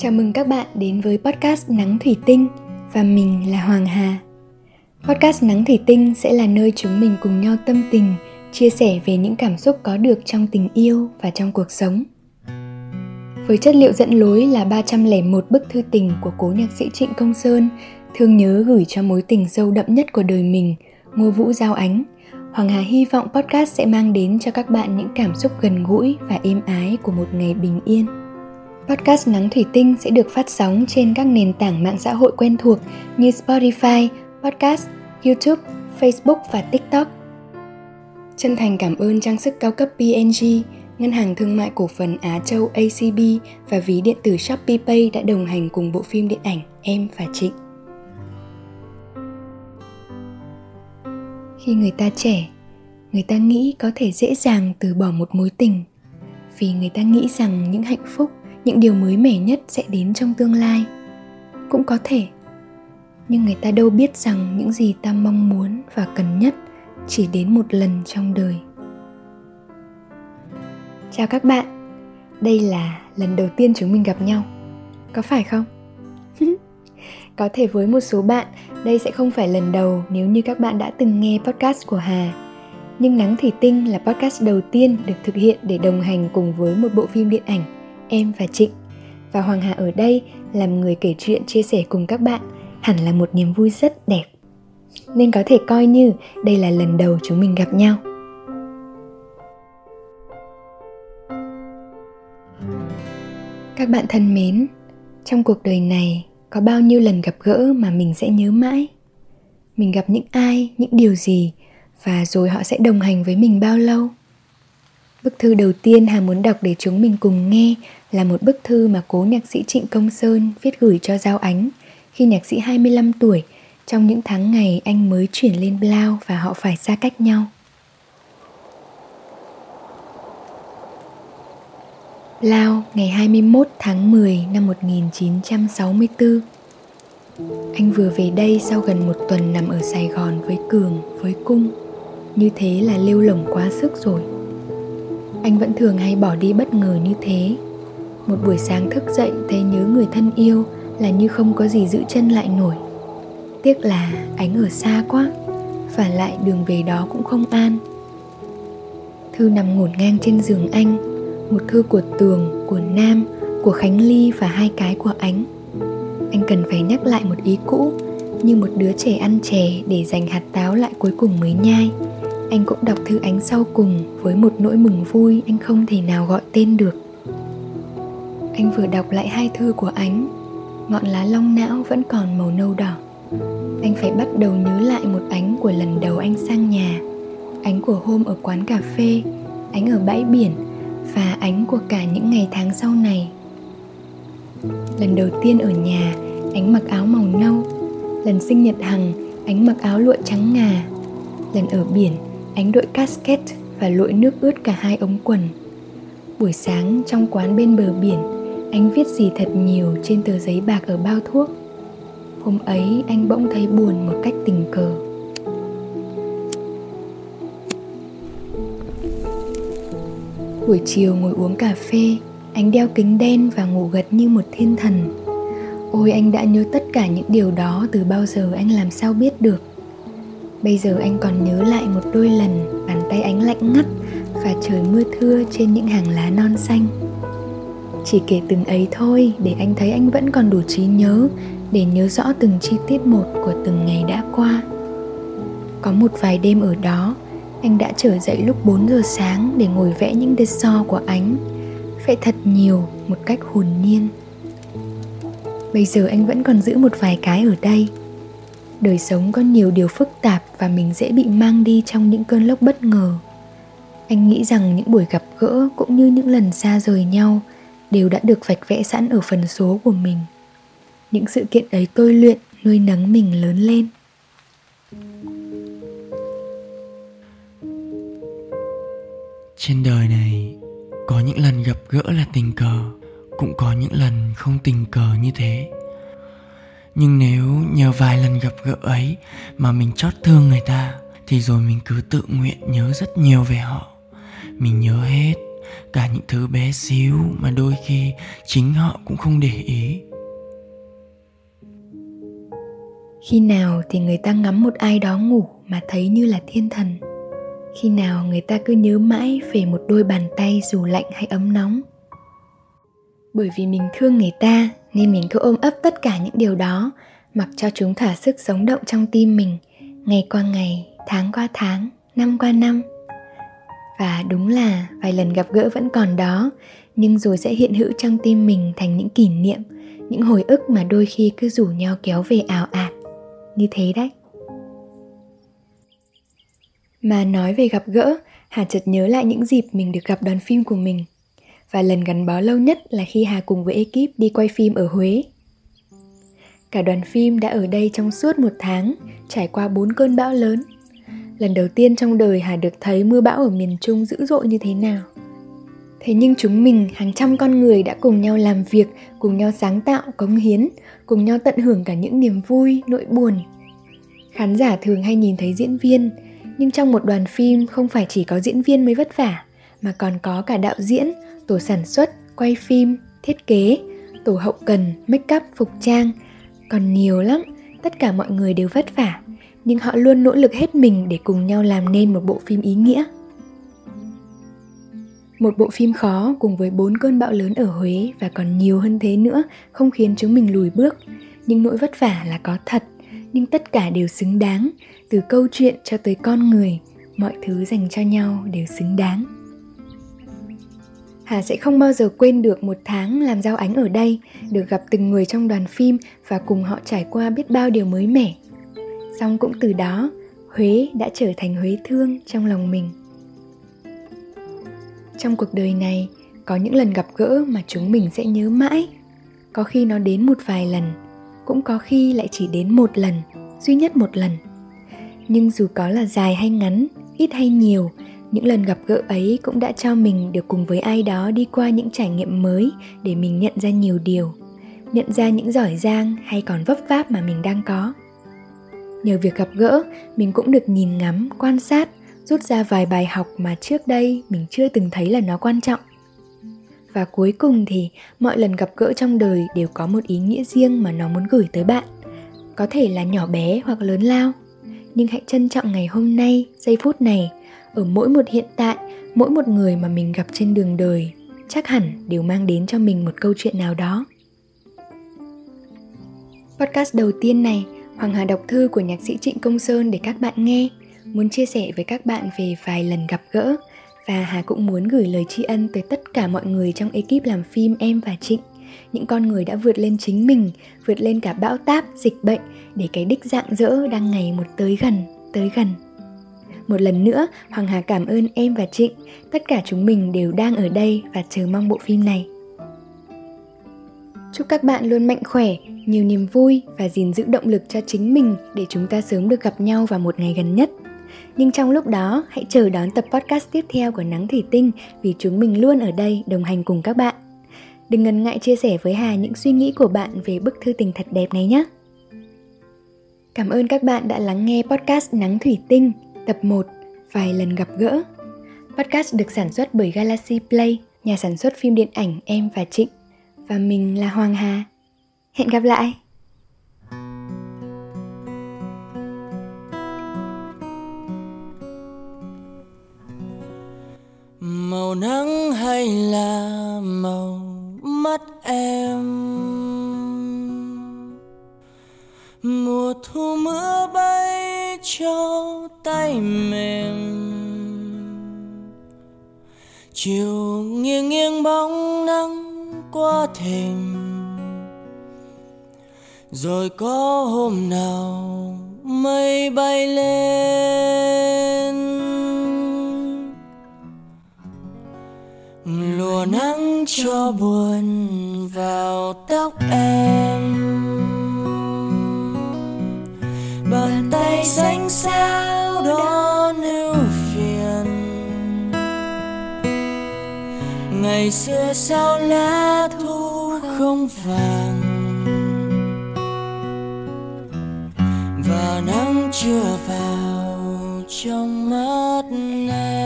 Chào mừng các bạn đến với podcast Nắng Thủy Tinh và mình là Hoàng Hà. Podcast Nắng Thủy Tinh sẽ là nơi chúng mình cùng nhau tâm tình, chia sẻ về những cảm xúc có được trong tình yêu và trong cuộc sống. Với chất liệu dẫn lối là 301 bức thư tình của cố nhạc sĩ Trịnh Công Sơn, thương nhớ gửi cho mối tình sâu đậm nhất của đời mình, Ngô Vũ Giao Ánh. Hoàng Hà hy vọng podcast sẽ mang đến cho các bạn những cảm xúc gần gũi và êm ái của một ngày bình yên. Podcast Nắng Thủy Tinh sẽ được phát sóng trên các nền tảng mạng xã hội quen thuộc như Spotify, Podcast, YouTube, Facebook và TikTok. Chân thành cảm ơn trang sức cao cấp PNG, Ngân hàng Thương mại Cổ phần Á Châu ACB và ví điện tử Shopee Pay đã đồng hành cùng bộ phim điện ảnh Em và Trịnh. Khi người ta trẻ, người ta nghĩ có thể dễ dàng từ bỏ một mối tình vì người ta nghĩ rằng những hạnh phúc những điều mới mẻ nhất sẽ đến trong tương lai. Cũng có thể, nhưng người ta đâu biết rằng những gì ta mong muốn và cần nhất chỉ đến một lần trong đời. Chào các bạn, đây là lần đầu tiên chúng mình gặp nhau. Có phải không? Có thể với một số bạn, đây sẽ không phải lần đầu nếu như các bạn đã từng nghe podcast của hà. Nhưng nắng thủy tinh là podcast đầu tiên được thực hiện để đồng hành cùng với một bộ phim điện ảnh em và Trịnh và Hoàng Hà ở đây làm người kể chuyện chia sẻ cùng các bạn hẳn là một niềm vui rất đẹp. Nên có thể coi như đây là lần đầu chúng mình gặp nhau. Các bạn thân mến, trong cuộc đời này có bao nhiêu lần gặp gỡ mà mình sẽ nhớ mãi? Mình gặp những ai, những điều gì và rồi họ sẽ đồng hành với mình bao lâu? Bức thư đầu tiên Hà muốn đọc để chúng mình cùng nghe là một bức thư mà cố nhạc sĩ Trịnh Công Sơn viết gửi cho Giao Ánh. Khi nhạc sĩ 25 tuổi trong những tháng ngày anh mới chuyển lên Blau và họ phải xa cách nhau. Lao ngày 21 tháng 10 năm 1964 Anh vừa về đây sau gần một tuần nằm ở Sài Gòn với Cường, với Cung. Như thế là lêu lỏng quá sức rồi. Anh vẫn thường hay bỏ đi bất ngờ như thế một buổi sáng thức dậy thấy nhớ người thân yêu là như không có gì giữ chân lại nổi. Tiếc là ánh ở xa quá, và lại đường về đó cũng không an. Thư nằm ngổn ngang trên giường anh, một thư của tường, của nam, của khánh ly và hai cái của ánh. Anh cần phải nhắc lại một ý cũ, như một đứa trẻ ăn chè để dành hạt táo lại cuối cùng mới nhai. Anh cũng đọc thư ánh sau cùng với một nỗi mừng vui anh không thể nào gọi tên được anh vừa đọc lại hai thư của ánh ngọn lá long não vẫn còn màu nâu đỏ. Anh phải bắt đầu nhớ lại một ánh của lần đầu anh sang nhà. Ánh của hôm ở quán cà phê, ánh ở bãi biển và ánh của cả những ngày tháng sau này. Lần đầu tiên ở nhà, ánh mặc áo màu nâu. Lần sinh nhật hằng, ánh mặc áo lụa trắng ngà. Lần ở biển, ánh đội casket và lội nước ướt cả hai ống quần. Buổi sáng, trong quán bên bờ biển anh viết gì thật nhiều trên tờ giấy bạc ở bao thuốc. Hôm ấy, anh bỗng thấy buồn một cách tình cờ. Buổi chiều ngồi uống cà phê, anh đeo kính đen và ngủ gật như một thiên thần. Ôi, anh đã nhớ tất cả những điều đó từ bao giờ anh làm sao biết được? Bây giờ anh còn nhớ lại một đôi lần bàn tay anh lạnh ngắt và trời mưa thưa trên những hàng lá non xanh. Chỉ kể từng ấy thôi để anh thấy anh vẫn còn đủ trí nhớ để nhớ rõ từng chi tiết một của từng ngày đã qua. Có một vài đêm ở đó, anh đã trở dậy lúc 4 giờ sáng để ngồi vẽ những đê so của ánh. Vẽ thật nhiều, một cách hồn nhiên. Bây giờ anh vẫn còn giữ một vài cái ở đây đời sống có nhiều điều phức tạp và mình dễ bị mang đi trong những cơn lốc bất ngờ anh nghĩ rằng những buổi gặp gỡ cũng như những lần xa rời nhau đều đã được vạch vẽ sẵn ở phần số của mình. Những sự kiện ấy tôi luyện, nuôi nấng mình lớn lên. Trên đời này, có những lần gặp gỡ là tình cờ, cũng có những lần không tình cờ như thế. Nhưng nếu nhờ vài lần gặp gỡ ấy mà mình chót thương người ta, thì rồi mình cứ tự nguyện nhớ rất nhiều về họ. Mình nhớ hết cả những thứ bé xíu mà đôi khi chính họ cũng không để ý. Khi nào thì người ta ngắm một ai đó ngủ mà thấy như là thiên thần? Khi nào người ta cứ nhớ mãi về một đôi bàn tay dù lạnh hay ấm nóng? Bởi vì mình thương người ta nên mình cứ ôm ấp tất cả những điều đó, mặc cho chúng thả sức sống động trong tim mình, ngày qua ngày, tháng qua tháng, năm qua năm và đúng là vài lần gặp gỡ vẫn còn đó, nhưng rồi sẽ hiện hữu trong tim mình thành những kỷ niệm, những hồi ức mà đôi khi cứ rủ nhau kéo về ảo ạt. Như thế đấy. Mà nói về gặp gỡ, hà chợt nhớ lại những dịp mình được gặp đoàn phim của mình. Và lần gắn bó lâu nhất là khi hà cùng với ekip đi quay phim ở huế. Cả đoàn phim đã ở đây trong suốt một tháng, trải qua bốn cơn bão lớn lần đầu tiên trong đời hà được thấy mưa bão ở miền trung dữ dội như thế nào. Thế nhưng chúng mình, hàng trăm con người đã cùng nhau làm việc, cùng nhau sáng tạo, cống hiến, cùng nhau tận hưởng cả những niềm vui, nỗi buồn. Khán giả thường hay nhìn thấy diễn viên, nhưng trong một đoàn phim không phải chỉ có diễn viên mới vất vả, mà còn có cả đạo diễn, tổ sản xuất, quay phim, thiết kế, tổ hậu cần, make up, phục trang. Còn nhiều lắm, tất cả mọi người đều vất vả nhưng họ luôn nỗ lực hết mình để cùng nhau làm nên một bộ phim ý nghĩa một bộ phim khó cùng với bốn cơn bão lớn ở Huế và còn nhiều hơn thế nữa không khiến chúng mình lùi bước. Nhưng nỗi vất vả là có thật, nhưng tất cả đều xứng đáng, từ câu chuyện cho tới con người, mọi thứ dành cho nhau đều xứng đáng. Hà sẽ không bao giờ quên được một tháng làm giao ánh ở đây, được gặp từng người trong đoàn phim và cùng họ trải qua biết bao điều mới mẻ. Xong cũng từ đó, Huế đã trở thành Huế thương trong lòng mình. Trong cuộc đời này có những lần gặp gỡ mà chúng mình sẽ nhớ mãi. Có khi nó đến một vài lần cũng có khi lại chỉ đến một lần duy nhất một lần. Nhưng dù có là dài hay ngắn ít hay nhiều những lần gặp gỡ ấy cũng đã cho mình được cùng với ai đó đi qua những trải nghiệm mới để mình nhận ra nhiều điều nhận ra những giỏi giang hay còn vấp váp mà mình đang có nhờ việc gặp gỡ, mình cũng được nhìn ngắm, quan sát, rút ra vài bài học mà trước đây mình chưa từng thấy là nó quan trọng. Và cuối cùng thì, mọi lần gặp gỡ trong đời đều có một ý nghĩa riêng mà nó muốn gửi tới bạn. Có thể là nhỏ bé hoặc lớn lao. Nhưng hãy trân trọng ngày hôm nay, giây phút này. Ở mỗi một hiện tại, mỗi một người mà mình gặp trên đường đời, chắc hẳn đều mang đến cho mình một câu chuyện nào đó. Podcast đầu tiên này hoàng hà đọc thư của nhạc sĩ trịnh công sơn để các bạn nghe muốn chia sẻ với các bạn về vài lần gặp gỡ và Hà cũng muốn gửi lời tri ân tới tất cả mọi người trong ekip làm phim Em và Trịnh những con người đã vượt lên chính mình, vượt lên cả bão táp, dịch bệnh để cái đích dạng dỡ đang ngày một tới gần, tới gần. Một lần nữa, Hoàng Hà cảm ơn em và Trịnh, tất cả chúng mình đều đang ở đây và chờ mong bộ phim này. Chúc các bạn luôn mạnh khỏe, nhiều niềm vui và gìn giữ động lực cho chính mình để chúng ta sớm được gặp nhau vào một ngày gần nhất. Nhưng trong lúc đó, hãy chờ đón tập podcast tiếp theo của Nắng Thủy Tinh vì chúng mình luôn ở đây đồng hành cùng các bạn. Đừng ngần ngại chia sẻ với Hà những suy nghĩ của bạn về bức thư tình thật đẹp này nhé. Cảm ơn các bạn đã lắng nghe podcast Nắng Thủy Tinh tập 1 Vài lần gặp gỡ. Podcast được sản xuất bởi Galaxy Play, nhà sản xuất phim điện ảnh Em và Trịnh. Và mình là Hoàng Hà. Hẹn gặp lại! màu nắng hay là màu mắt em mùa thu mưa bay cho tay mềm chiều nghiêng nghiêng bóng nắng quá thềm. Rồi có hôm nào mây bay lên. Lùa nắng cho buồn vào tóc em. Bàn tay xanh xao ngày xưa sao lá thu không vàng? Và nắng chưa vào trong mắt em.